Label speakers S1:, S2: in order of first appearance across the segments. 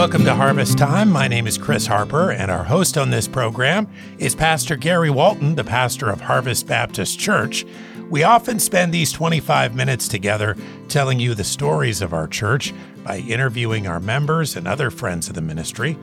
S1: Welcome to Harvest Time. My name is Chris Harper, and our host on this program is Pastor Gary Walton, the pastor of Harvest Baptist Church. We often spend these 25 minutes together telling you the stories of our church by interviewing our members and other friends of the ministry.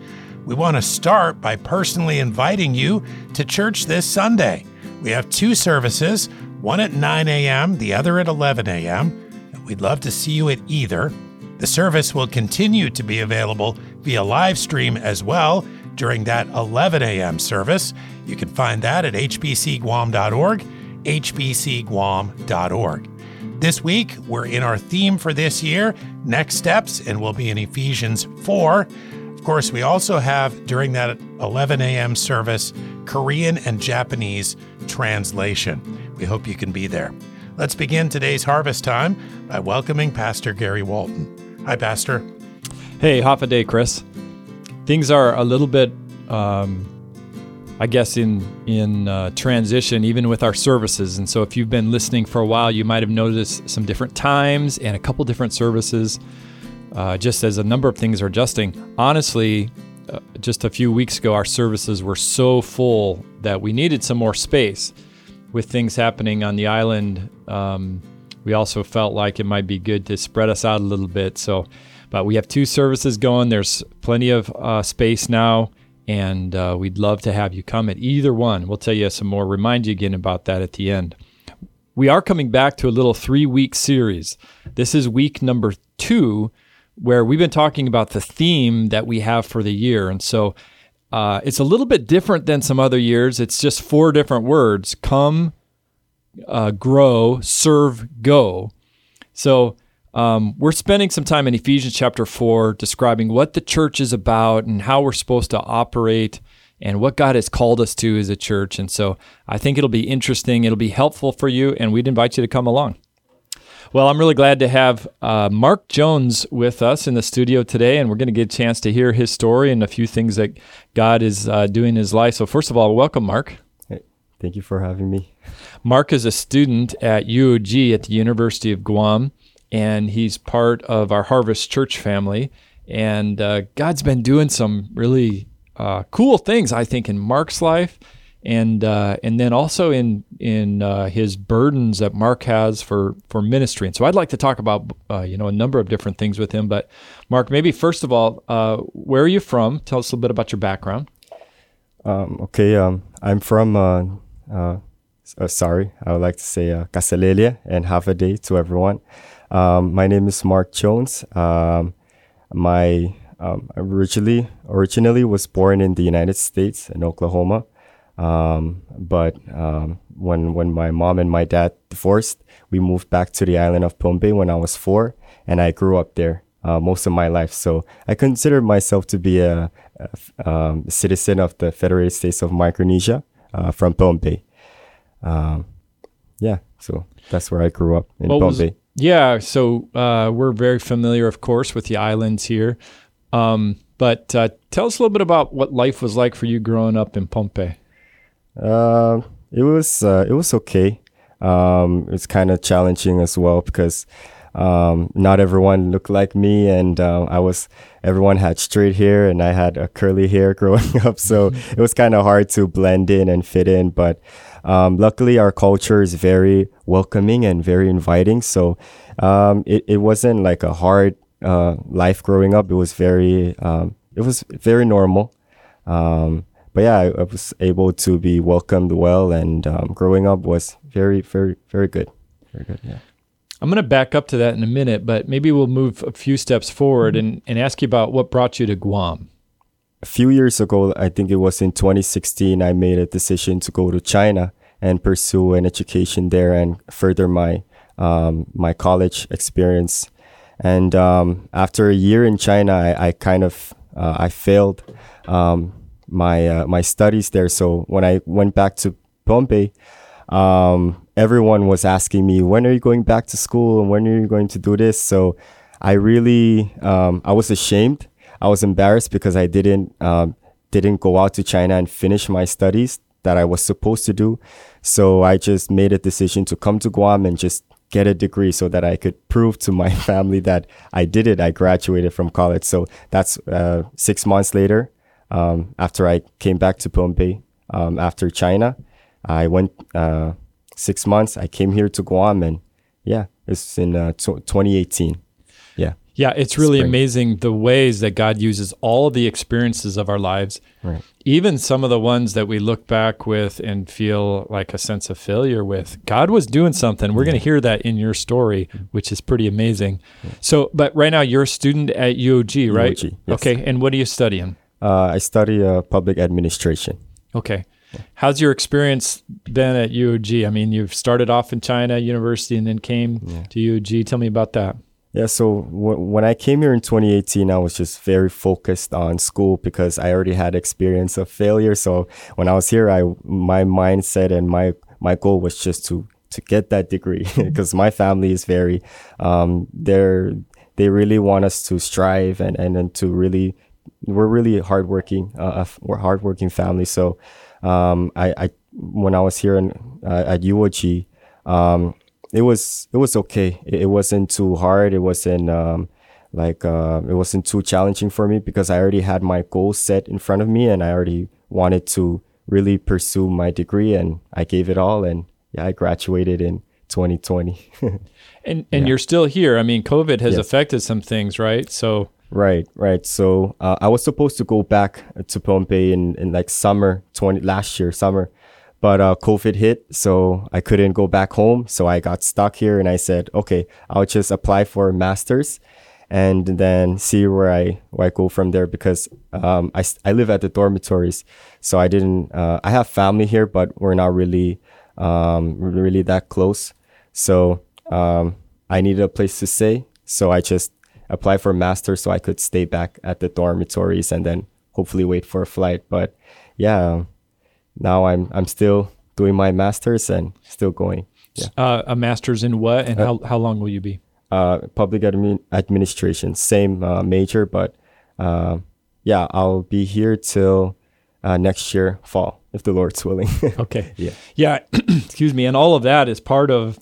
S1: We want to start by personally inviting you to church this Sunday. We have two services, one at 9 a.m., the other at 11 a.m., and we'd love to see you at either. The service will continue to be available via live stream as well during that 11 a.m. service. You can find that at hbcguam.org, hbcguam.org. This week, we're in our theme for this year, Next Steps, and we'll be in Ephesians 4. Of course, we also have during that 11 a.m. service Korean and Japanese translation. We hope you can be there. Let's begin today's harvest time by welcoming Pastor Gary Walton. Hi, Pastor.
S2: Hey, Hafa Adai, Chris. Things are a little bit, um, I guess, in in uh, transition, even with our services. And so, if you've been listening for a while, you might have noticed some different times and a couple different services. Uh, just as a number of things are adjusting. Honestly, uh, just a few weeks ago, our services were so full that we needed some more space. With things happening on the island, um, we also felt like it might be good to spread us out a little bit. So, but we have two services going. There's plenty of uh, space now, and uh, we'd love to have you come at either one. We'll tell you some more, remind you again about that at the end. We are coming back to a little three week series. This is week number two, where we've been talking about the theme that we have for the year. And so uh, it's a little bit different than some other years. It's just four different words come, uh, grow, serve, go. So um, we're spending some time in Ephesians chapter 4 describing what the church is about and how we're supposed to operate and what God has called us to as a church. And so I think it'll be interesting, it'll be helpful for you, and we'd invite you to come along. Well, I'm really glad to have uh, Mark Jones with us in the studio today, and we're going to get a chance to hear his story and a few things that God is uh, doing in his life. So, first of all, welcome, Mark.
S3: Thank you for having me.
S2: Mark is a student at UOG at the University of Guam, and he's part of our Harvest Church family. And uh, God's been doing some really uh, cool things, I think, in Mark's life, and uh, and then also in in uh, his burdens that Mark has for for ministry. And so I'd like to talk about uh, you know a number of different things with him. But Mark, maybe first of all, uh, where are you from? Tell us a little bit about your background.
S3: Um, okay, um, I'm from uh, sorry, I would like to say uh, Kaselehlie and Hafa Adai to everyone. Um, my name is Mark Jones. Um, my um, originally originally was born in the United States in Oklahoma, um, but um, when when my mom and my dad divorced, we moved back to the island of Pohnpei when I was four, and I grew up there uh, most of my life. So I consider myself to be a, a um, citizen of the Federated States of Micronesia uh, from Pohnpei um, yeah, so that's where I grew up in well,
S2: yeah, so uh, we're very familiar, of course, with the islands here. Um, but uh, tell us a little bit about what life was like for you growing up in Pohnpei.
S3: Uh, it was uh, it was okay. Um, it's kind of challenging as well because um, not everyone looked like me, and uh, I was everyone had straight hair, and I had a curly hair growing up, so it was kind of hard to blend in and fit in. But um, luckily, our culture is very welcoming and very inviting. So um, it, it wasn't like a hard uh, life growing up. It was very um, it was very normal. Um, but yeah, I, I, was able to be welcomed well, and um, growing up was very very very good. Very good. Yeah.
S2: I'm going to back up to that in a minute, but maybe we'll move a few steps forward mm-hmm. and, and ask you about what brought you to Guam
S3: a few years ago, I think it was in 2016, I made a decision to go to China and pursue an education there and further my um, my college experience. And um, after a year in China, I, I kind of uh, I failed um, my uh, my studies there. So when I went back to Pohnpei, um, everyone was asking me, "When are you going back to school? And when are you going to do this?" So I really um, I was ashamed. I was embarrassed because I didn't um, didn't go out to China and finish my studies that I was supposed to do. So I just made a decision to come to Guam and just get a degree so that I could prove to my family that I did it. I graduated from college. So that's uh, six months later. Um, after I came back to Pohnpei um, after China, I went uh, six months. I came here to Guam, and yeah, it's in uh, t- 2018. Yeah.
S2: Yeah, it's really
S3: Spring.
S2: amazing the ways that God uses all the experiences of our lives,
S3: Right.
S2: even some of the ones that we look back with and feel like a sense of failure with. God was doing something. We're going to hear that in your story, which is pretty amazing. So, but right now you're a student at UOG, right?
S3: UOG, yes.
S2: Okay, and what are you studying?
S3: Uh, I study uh, public administration.
S2: Okay. How's your experience been at UOG? I mean, you've started off in China University and then came to UOG. Tell me about that.
S3: Yeah, so w- when I came here in 2018, I was just very focused on school because I already had experience of failure. So when I was here, I my mindset and my my goal was just to to get that degree because my family is very um, they're they really want us to strive and and, and to really we're really hardworking uh, we're hardworking family. So um, I, I when I was here in, uh, at UOG. Um, it was it was okay. It, it wasn't too hard. It wasn't um, like uh, it wasn't too challenging for me because I already had my goals set in front of me and I already wanted to really pursue my degree and I gave it all and yeah, I graduated in 2020.
S2: And and you're still here. I mean, COVID has
S3: Yes.
S2: affected some things, right? So
S3: Right, right. So uh, I was supposed to go back to Pohnpei in, in like summer 20 last year summer, but uh, COVID hit, so I couldn't go back home. So I got stuck here, and I said, okay, I'll just apply for a master's, and then see where I where I go from there because um, I I live at the dormitories, so I didn't. Uh, I have family here, but we're not really um, really that close. So um, I needed a place to stay, so I just applied for a master so I could stay back at the dormitories and then hopefully wait for a flight. But yeah, now I'm I'm still doing my masters and still going. Yeah,
S2: uh, a master's in what and how, how long will you be?
S3: uh, public admin- administration, same uh, major, but uh, yeah, I'll be here till uh, next year fall if the Lord's willing.
S2: Okay.
S3: Yeah.
S2: Yeah. Excuse me. And all of that is part of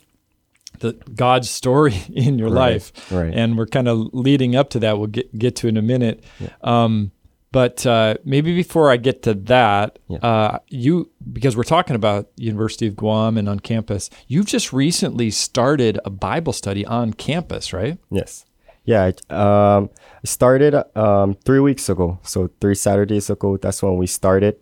S2: the God's story in your
S3: Right,
S2: life.
S3: right.
S2: And we're kind of leading up to that. We'll get, get to in a minute. Um, but uh, maybe before I get to that,
S3: Yeah.
S2: uh, you because we're talking about University of Guam and on campus, you've just recently started a Bible study on campus, right?
S3: Yes. Yeah. I, um, started um, three weeks ago. So three Saturdays ago, that's when we started.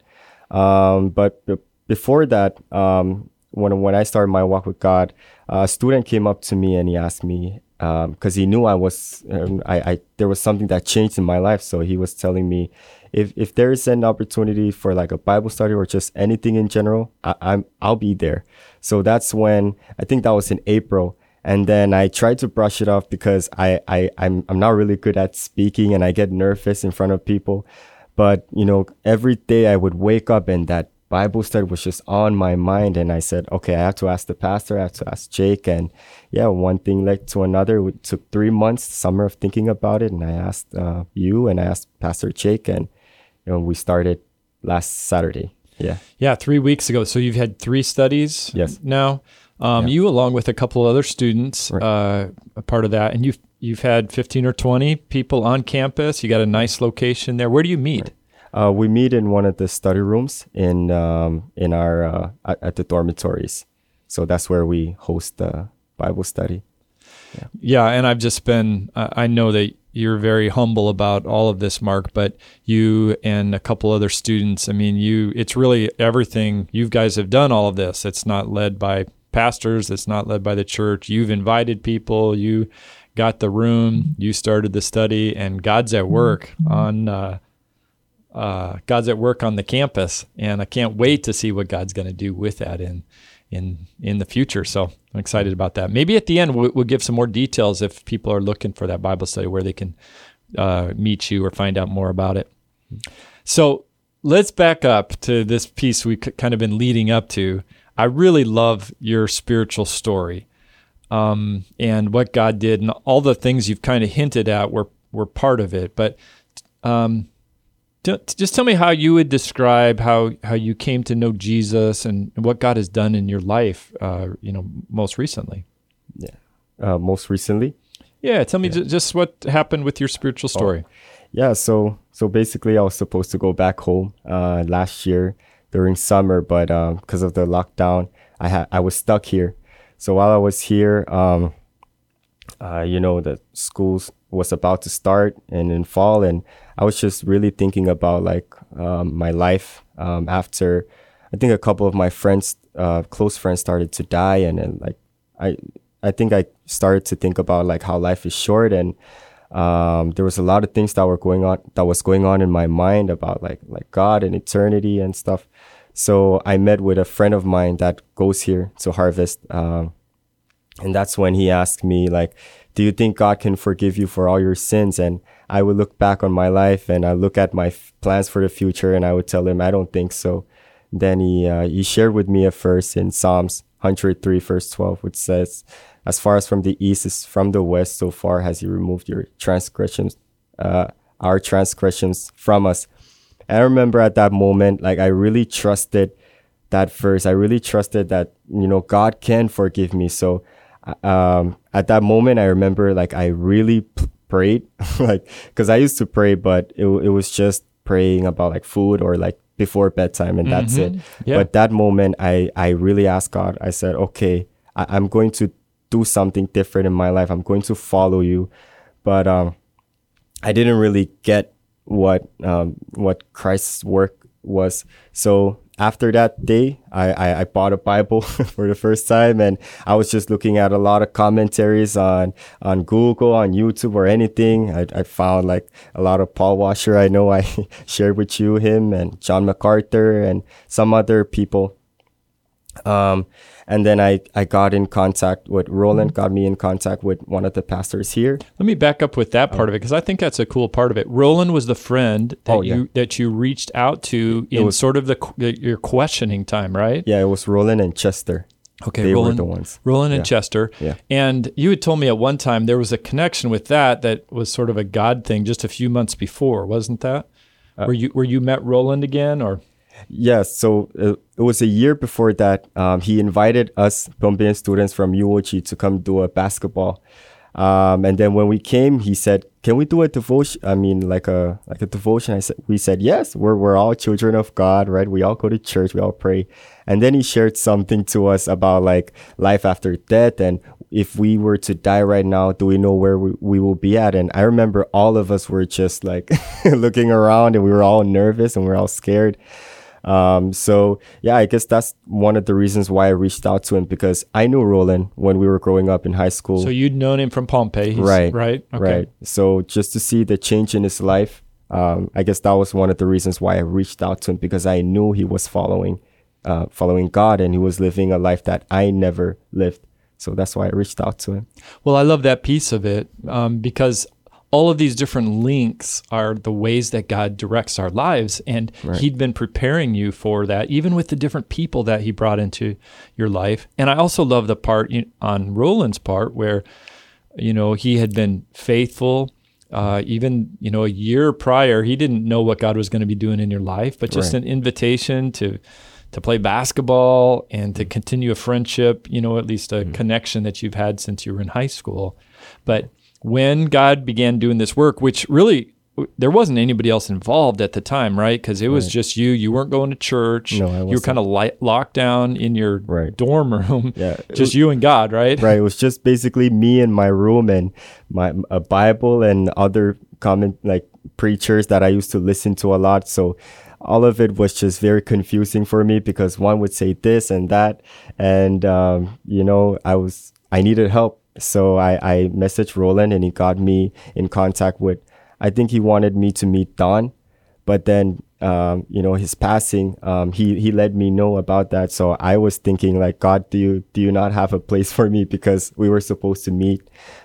S3: Um, but b- before that, um, when when I started my walk with God, a student came up to me and he asked me because he knew I was um, I, I there was something that changed in my life. So he was telling me if if there is an opportunity for like a Bible study or just anything in general, I, I'm I'll be there. So that's when I think that was in April and then I tried to brush it off because I, I I'm I'm not really good at speaking and I get nervous in front of people. But you know, every day I would wake up and that Bible study was just on my mind, and I said, okay, I have to ask the pastor, I have to ask Jake, and yeah, one thing led to another. It took three months, summer of thinking about it, and I asked uh, you and I asked Pastor Jake, and you know, we started last Saturday. Yeah,
S2: Yeah, three weeks ago. So you've had three studies
S3: Yes.
S2: now. Um, You, along with a couple other students, uh, a part of that, and you've you've had fifteen or twenty people on campus. You got a nice location there. Where do you meet?
S3: Uh, we meet in one of the study rooms in um, in our uh, at, at the dormitories. So that's where we host the Bible study.
S2: Yeah, and I've just been. Uh, I know that you're very humble about all of this, Mark. But you and a couple other students. I mean, you. It's really everything. You guys have done all of this. It's not led by pastors. It's not led by the church. You've invited people. You got the room. You started the study, and God's at work on. Uh, uh, God's at work on the campus, and I can't wait to see what God's going to do with that in in in the future. So I'm excited about that. Maybe at the end we'll, we'll give some more details if people are looking for that Bible study where they can uh, meet you or find out more about it. So let's back up to this piece we've kind of been leading up to. I really love your spiritual story um, and what God did, and all the things you've kind of hinted at were were part of it. But um, just tell me how you would describe how how you came to know Jesus and what God has done in your life. Uh, you know, most recently.
S3: Yeah. uh, most recently.
S2: Yeah, tell me j- just what happened with your spiritual story.
S3: Yeah, so so basically, I was supposed to go back home uh, last year during summer, but because of the lockdown, I had I was stuck here. So while I was here, um, uh, you know, the schools was about to start and in fall, and I was just really thinking about like um, my life um, after. I think a couple of my friends, uh, close friends, started to die, and, and like I, I think I started to think about like how life is short, and um, there was a lot of things that were going on that was going on in my mind about like like God and eternity and stuff. So I met with a friend of mine that goes here to Harvest, um, and that's when he asked me like, "Do you think God can forgive you for all your sins?" And I would look back on my life and I look at my f- plans for the future, and I would tell him, "I don't think so." Then he uh, he shared with me a verse in Psalms 103 verse 12, which says, "As far as from the east is from the west, so far has He removed your transgressions, uh, our transgressions from us." And I remember at that moment, like I really trusted that verse. I really trusted that you know God can forgive me. So um, at that moment, I remember like I really p- prayed, like because I used to pray, but it it was just praying about like food or like before bedtime and that's it.
S2: Yeah.
S3: But that moment, I I really asked God. I said, okay, I, I'm going to do something different in my life. I'm going to follow you. But um, I didn't really get what um, what Christ's work was. So after that day, I, I, I bought a Bible for the first time, and I was just looking at a lot of commentaries on on Google, on YouTube, or anything. I, I found like a lot of Paul Washer. I know I shared with you him and John MacArthur and some other people. Um, and then I, I got in contact with Roland, got me in contact with one of the pastors here.
S2: Let me back up with that part of it because I think that's a cool part of it. Roland was the friend that
S3: Oh, yeah.
S2: you that you reached out to in
S3: was-
S2: sort of the qu- your questioning time, right?
S3: Yeah, it was Roland and Chester.
S2: Okay,
S3: They
S2: Roland,
S3: were the ones.
S2: Roland and Chester.
S3: Yeah.
S2: And you had told me at one time there was a connection with that that was sort of a God thing just a few months before, wasn't that?
S3: Uh,
S2: where you where you met Roland again, or
S3: Yes, so uh, it was a year before that. Um, he invited us Pohnpeian students from UOG to come do a basketball. Um, and then when we came, he said, "Can we do a devotion? I mean, like a like a devotion." I said, "We said yes. We're we're all children of God, right? We all go to church. We all pray." And then he shared something to us about like life after death and if we were to die right now, do we know where we, we will be at? And I remember all of us were just like looking around and we were all nervous and we were all scared. Um, so yeah, I guess that's one of the reasons why I reached out to him because I knew Roland when we were growing up in high school.
S2: so you'd known him from Pohnpei,
S3: right,
S2: Right, okay.
S3: right. So just to see the change in his life, um, I guess that was one of the reasons why I reached out to him because I knew he was following, uh, following God and he was living a life that I never lived. So that's why I reached out to him.
S2: Well, I love that piece of it um, because all of these different links are the ways that God directs our lives. And He'd been preparing you for that, even with the different people that He brought into your life. And I also love the part on Roland's part where, you know, he had been faithful. Uh, even you know a year prior, he didn't know what God was going to be doing in your life, but just
S3: Right.
S2: an invitation to to play basketball and to continue a friendship, you know, at least a connection that you've had since you were in high school. But when God began doing this work, which really there wasn't anybody else involved at the time, right? Because it was just you. You weren't going to church.
S3: No, I wasn't.
S2: you were kind of li- locked down in your
S3: Right.
S2: dorm room.
S3: Yeah,
S2: just
S3: was-
S2: you and God, right?
S3: right. It was just basically me and my room and my a Bible and other common like preachers that I used to listen to a lot. So all of it was just very confusing for me because one would say this and that, and um, you know I was I needed help. So I, I messaged Roland and he got me in contact with. I think he wanted me to meet Don, but then um, you know his passing um, he he let me know about that so i was thinking like god do you do you not have a place for me because we were supposed to meet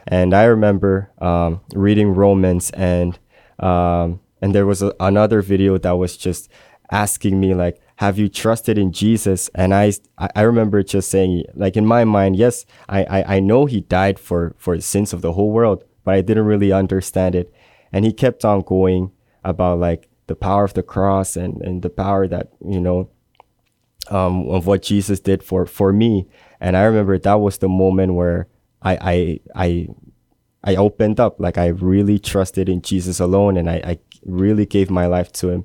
S3: and i remember um, reading romans and um, and there was a, another video that was just asking me like have you trusted in jesus and i i remember just saying like in my mind yes i i, I know he died for for the sins of the whole world but i didn't really understand it and he kept on going about like the power of the cross and, and the power that you know um, of what Jesus did for for me. And I remember that was the moment where I I I I opened up. Like I really trusted in Jesus alone, and I, I really gave my life to Him.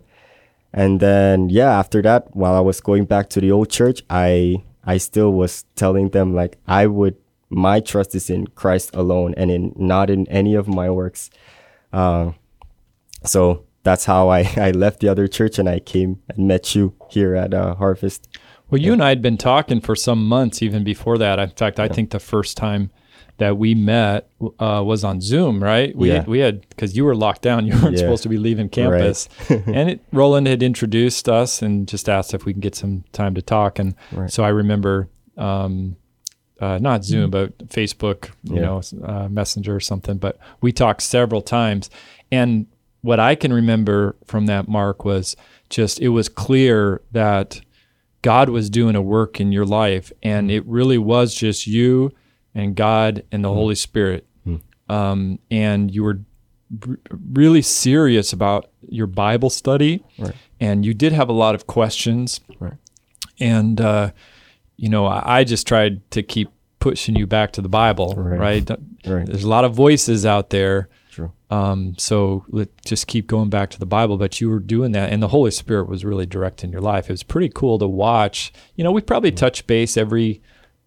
S3: And then yeah, after that, while I was going back to the old church, I I still was telling them like I would my trust is in Christ alone and in not in any of my works. Uh, so that's how I, I left the other church and I came and met you here at uh, Harvest.
S2: Well, you and I had been talking for some months even before that. In fact, I think the first time that we met uh, was on Zoom, right? We
S3: Yeah.
S2: had, we had because you were locked down, you weren't
S3: Yeah.
S2: supposed to be leaving campus, and it, Roland had introduced us and just asked if we can get some time to talk, and
S3: Right.
S2: so I remember. Um, uh, not Zoom, but Facebook, you
S3: Yeah.
S2: know, uh, Messenger or something. But we talked several times, and what I can remember from that, Mark, was just it was clear that God was doing a work in your life, and it really was just you and God and the Holy Spirit. Um, and you were really serious about your Bible study,
S3: Right.
S2: and you did have a lot of questions.
S3: Right.
S2: And uh, you know, I, I just tried to keep pushing you back to the Bible,
S3: Right.
S2: right? There's a lot of voices out there.
S3: True.
S2: Um, so let just keep going back to the Bible. But you were doing that, and the Holy Spirit was really directing your life. It was pretty cool to watch. You know, we probably touch base every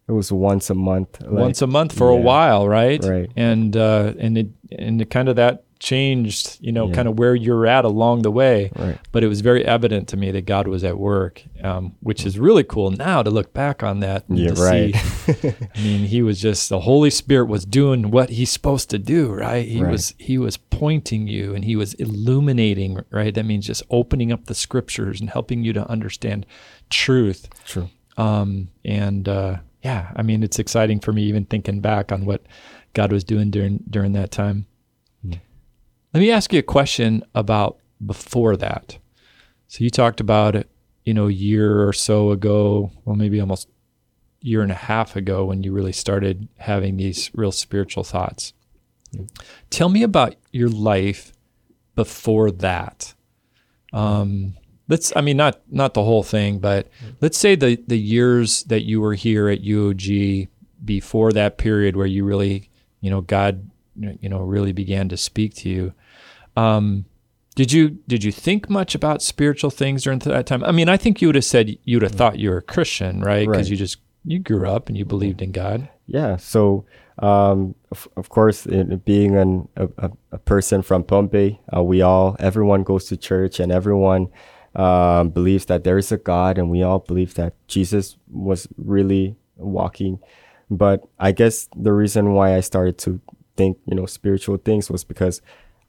S3: It was once a month. like-
S2: once a month for a while, right?
S3: Right.
S2: And uh, and it and it kind of that changed, you know,
S3: Yeah.
S2: kind of where you're at along the way.
S3: Right.
S2: But it was very evident to me that God was at work, um, which is really cool now to look back on that. And
S3: Yeah,
S2: to
S3: right.
S2: See, I mean, he was just the Holy Spirit was doing what he's supposed to do, right? He
S3: Right.
S2: was he was pointing you and he was illuminating, right? That means just opening up the scriptures and helping you to understand truth.
S3: True.
S2: Um, and uh, yeah, I mean, it's exciting for me even thinking back on what God was doing during during that time. Let me ask you a question about before that. So you talked about it, you know, a year or so ago, well, maybe almost a year and a half ago when you really started having these real spiritual thoughts. Tell me about your life before that. Um, let's, I mean, not not the whole thing, but let's say the the years that you were here at UOG before that period where you really, you know, God, you know, really began to speak to you. Um, did you did you think much about spiritual things during that time? I mean, I think you would have said you would have thought you were a Christian, right? Because
S3: Right.
S2: you just you grew up and you believed in God.
S3: Yeah. So, um, of, of course, in, being an, a, a, person from Pohnpei, uh, we all, everyone goes to church and everyone um, believes that there is a God, and we all believe that Jesus was really walking. But I guess the reason why I started to think, you know, spiritual things was because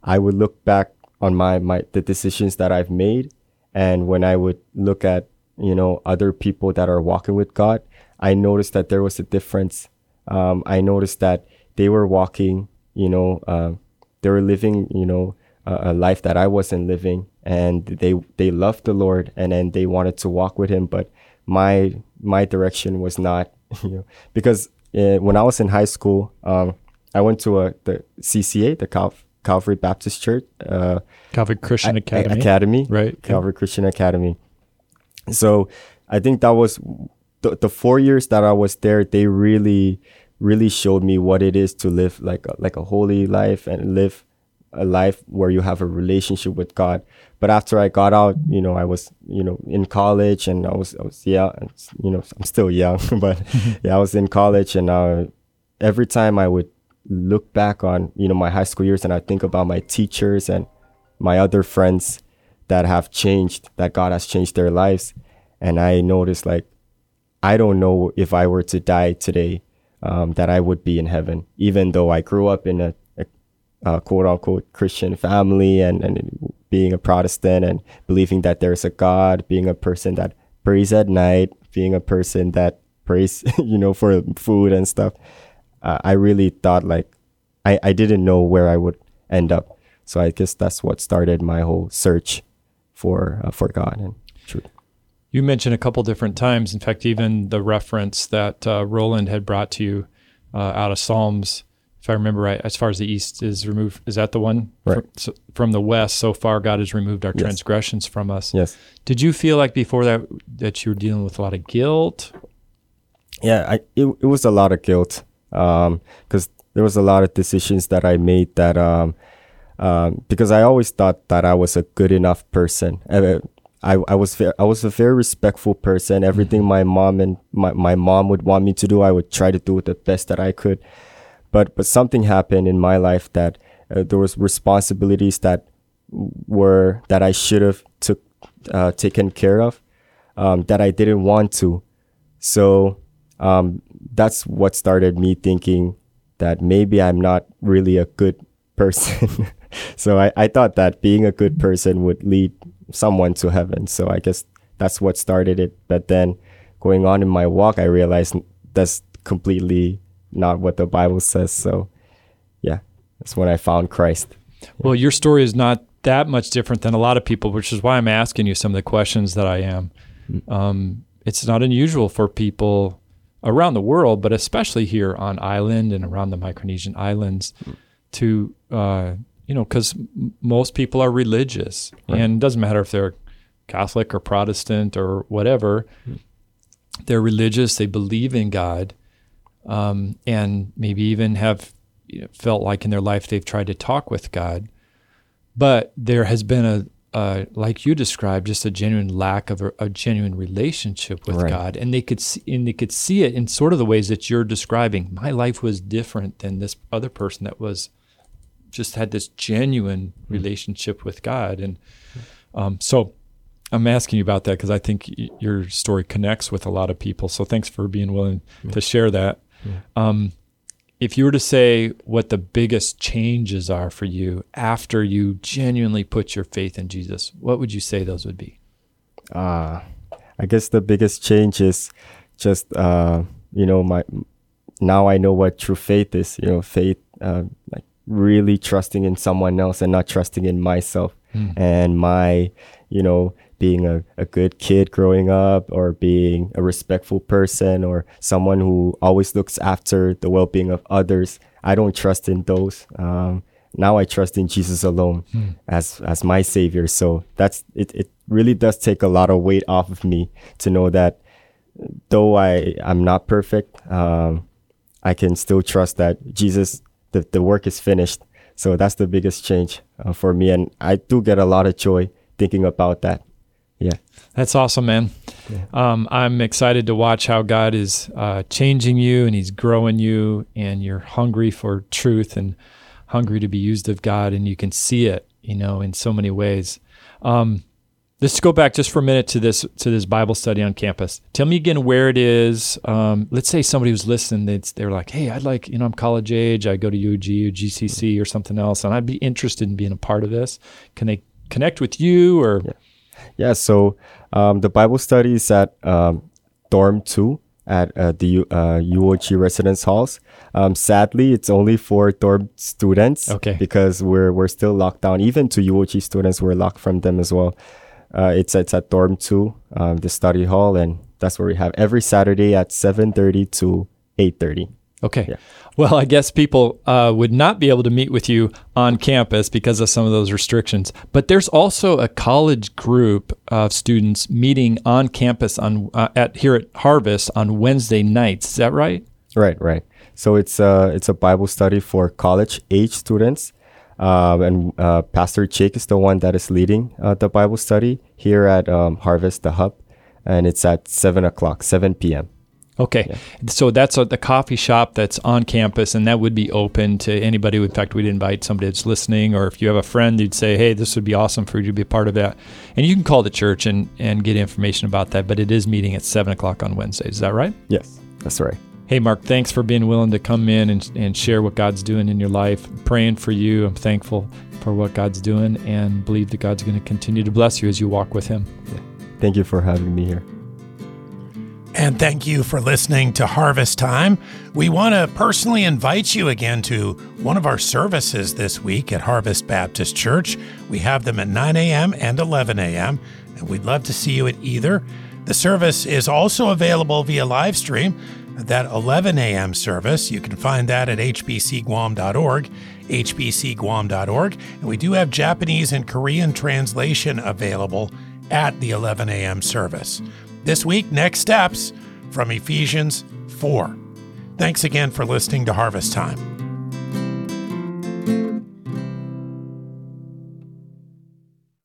S3: I would look back on my, my the decisions that I've made, and when I would look at, you know, other people that are walking with God, I noticed that there was a difference um, I noticed that they were walking, you know, uh, they were living, you know, a, a life that I wasn't living, and they they loved the Lord, and then they wanted to walk with Him. But my my direction was not, you know, because uh, when I was in high school, um, I went to a the CCA, the Cal- Calvary Baptist Church uh,
S2: Calvary Christian
S3: a-
S2: Academy.
S3: Academy,
S2: Right.
S3: Calvary Christian Academy. So I think that was the, the four years that I was there. They really, really showed me what it is to live like a, like a holy life and live a life where you have a relationship with God. But after I got out, you know, I was, you know, in college and I was, I was, yeah, you know, I'm still young, but yeah, I was in college and uh, every time I would look back on, you know, my high school years and I think about my teachers and my other friends that have changed, that God has changed their lives. And I noticed like, I don't know if I were to die today, um, that I would be in heaven, even though I grew up in a, a quote unquote Christian family and, and being a Protestant and believing that there's a God, being a person that prays at night, being a person that prays, you know, for food and stuff. Uh, I really thought like, I, I didn't know where I would end up. So I guess that's what started my whole search for, uh, for God and truth.
S2: You mentioned a couple different times. In fact, even the reference that uh, Roland had brought to you uh, out of Psalms, if I remember right, as far as the east is removed, is that the one?
S3: Right.
S2: From, so, from the west, so far God has removed our
S3: Yes.
S2: transgressions from us.
S3: Yes.
S2: Did you feel like before that that you were dealing with a lot of guilt?
S3: yeah I, it, it was a lot of guilt because there was a lot of decisions that I made that um, um, because I always thought that I was a good enough person. Uh, I, I was I was a very respectful person. Everything my mom and my, my mom would want me to do, I would try to do the best that I could. But but something happened in my life that uh, there was responsibilities that were that I should have took uh, taken care of um, that I didn't want to. So um, that's what started me thinking that maybe I'm not really a good person. so I, I thought that being a good person would lead someone to heaven. So I guess that's what started it. But then going on in my walk, I realized that's completely not what the Bible says. So yeah, that's when I found Christ.
S2: Well, your story is not that much different than a lot of people, which is why I'm asking you some of the questions that I am. Um, it's not unusual for people around the world, but especially here on island and around the Micronesian islands, to uh, you know, because m- most people are religious, and it doesn't matter if they're Catholic or Protestant or whatever. They're religious. They believe in God, um, and maybe even have you know, felt like in their life they've tried to talk with God, but there has been a, a like you described, just a genuine lack of a, a genuine relationship with
S3: Right.
S2: God, and they could see, and they could see it in sort of the ways that you're describing. My life was different than this other person that was just had this genuine relationship with God, and um, so. I'm asking you about that because I think your story connects with a lot of people. So thanks for being willing to share that. Um, if you were to say what the biggest changes are for you after you genuinely put your faith in Jesus, what would you say those would be?
S3: Uh, I guess the biggest change is just uh, you know my now I know what true faith is. You know, faith uh, like really trusting in someone else and not trusting in myself and my you know being a, a good kid growing up or being a respectful person or someone who always looks after the well-being of others i don't trust in those. Um, now i trust in jesus alone as as my savior. So that's it, it really does take a lot of weight off of me to know that though i i'm not perfect um, i can still trust that jesus the, the work is finished. So that's the biggest change uh, for me. And i do get a lot of joy thinking about that yeah
S2: That's awesome, man. Um, I'm excited to watch how God is uh, changing you and He's growing you, and you're hungry for truth and hungry to be used of God, and you can see it, you know, in so many ways. Um, let's go back just for a minute to this to this Bible study on campus. Tell me again where it is. Um, let's say somebody who's listening, they're like, "Hey, I'd like, you know, I'm college age. I go to UG or GCC or something else, and I'd be interested in being a part of this. Can they connect with you or?"
S3: Yeah, so um, the Bible study is at um, dorm two at uh, the uh, UOG residence halls. Um, sadly, it's only for dorm students.
S2: Okay.
S3: Because we're we're still locked down. Even to UOG students, we're locked from them as well. Uh, it's it's at dorm two, um, the study hall, and that's where we have every Saturday at seven thirty to eight thirty.
S2: Okay.
S3: Yeah.
S2: Well, I guess people uh, would not be able to meet with you on campus because of some of those restrictions. But there's also a college group of students meeting on campus on uh, at here at Harvest on Wednesday nights. Is that right?
S3: Right, right. So it's uh it's a Bible study for college age students, um, and uh, Pastor Jake is the one that is leading uh, the Bible study here at um, Harvest the Hub, and it's at seven o'clock, seven p.m.
S2: Okay. So that's at the coffee shop that's on campus, and that would be open to anybody. In fact, we'd invite somebody that's listening, or if you have a friend, you'd say, hey, this would be awesome for you to be a part of that. And you can call the church and, and get information about that, but it is meeting at 7 o'clock on Wednesdays. Is that right?
S3: Yes, that's right.
S2: Hey, Mark, thanks for being willing to come in and, and share what God's doing in your life. I'm praying for you. I'm thankful for what God's doing and believe that God's going to continue to bless you as you walk with Him.
S3: Thank you for having me here.
S1: And thank you for listening to Harvest Time. We want to personally invite you again to one of our services this week at Harvest Baptist Church. We have them at 9 a.m. and 11 a.m., and we'd love to see you at either. The service is also available via live stream. That 11 a.m. service, you can find that at hbcguam.org, hbcguam.org. And we do have Japanese and Korean translation available at the 11 a.m. service. This week, next steps from Ephesians 4. Thanks again for listening to Harvest Time.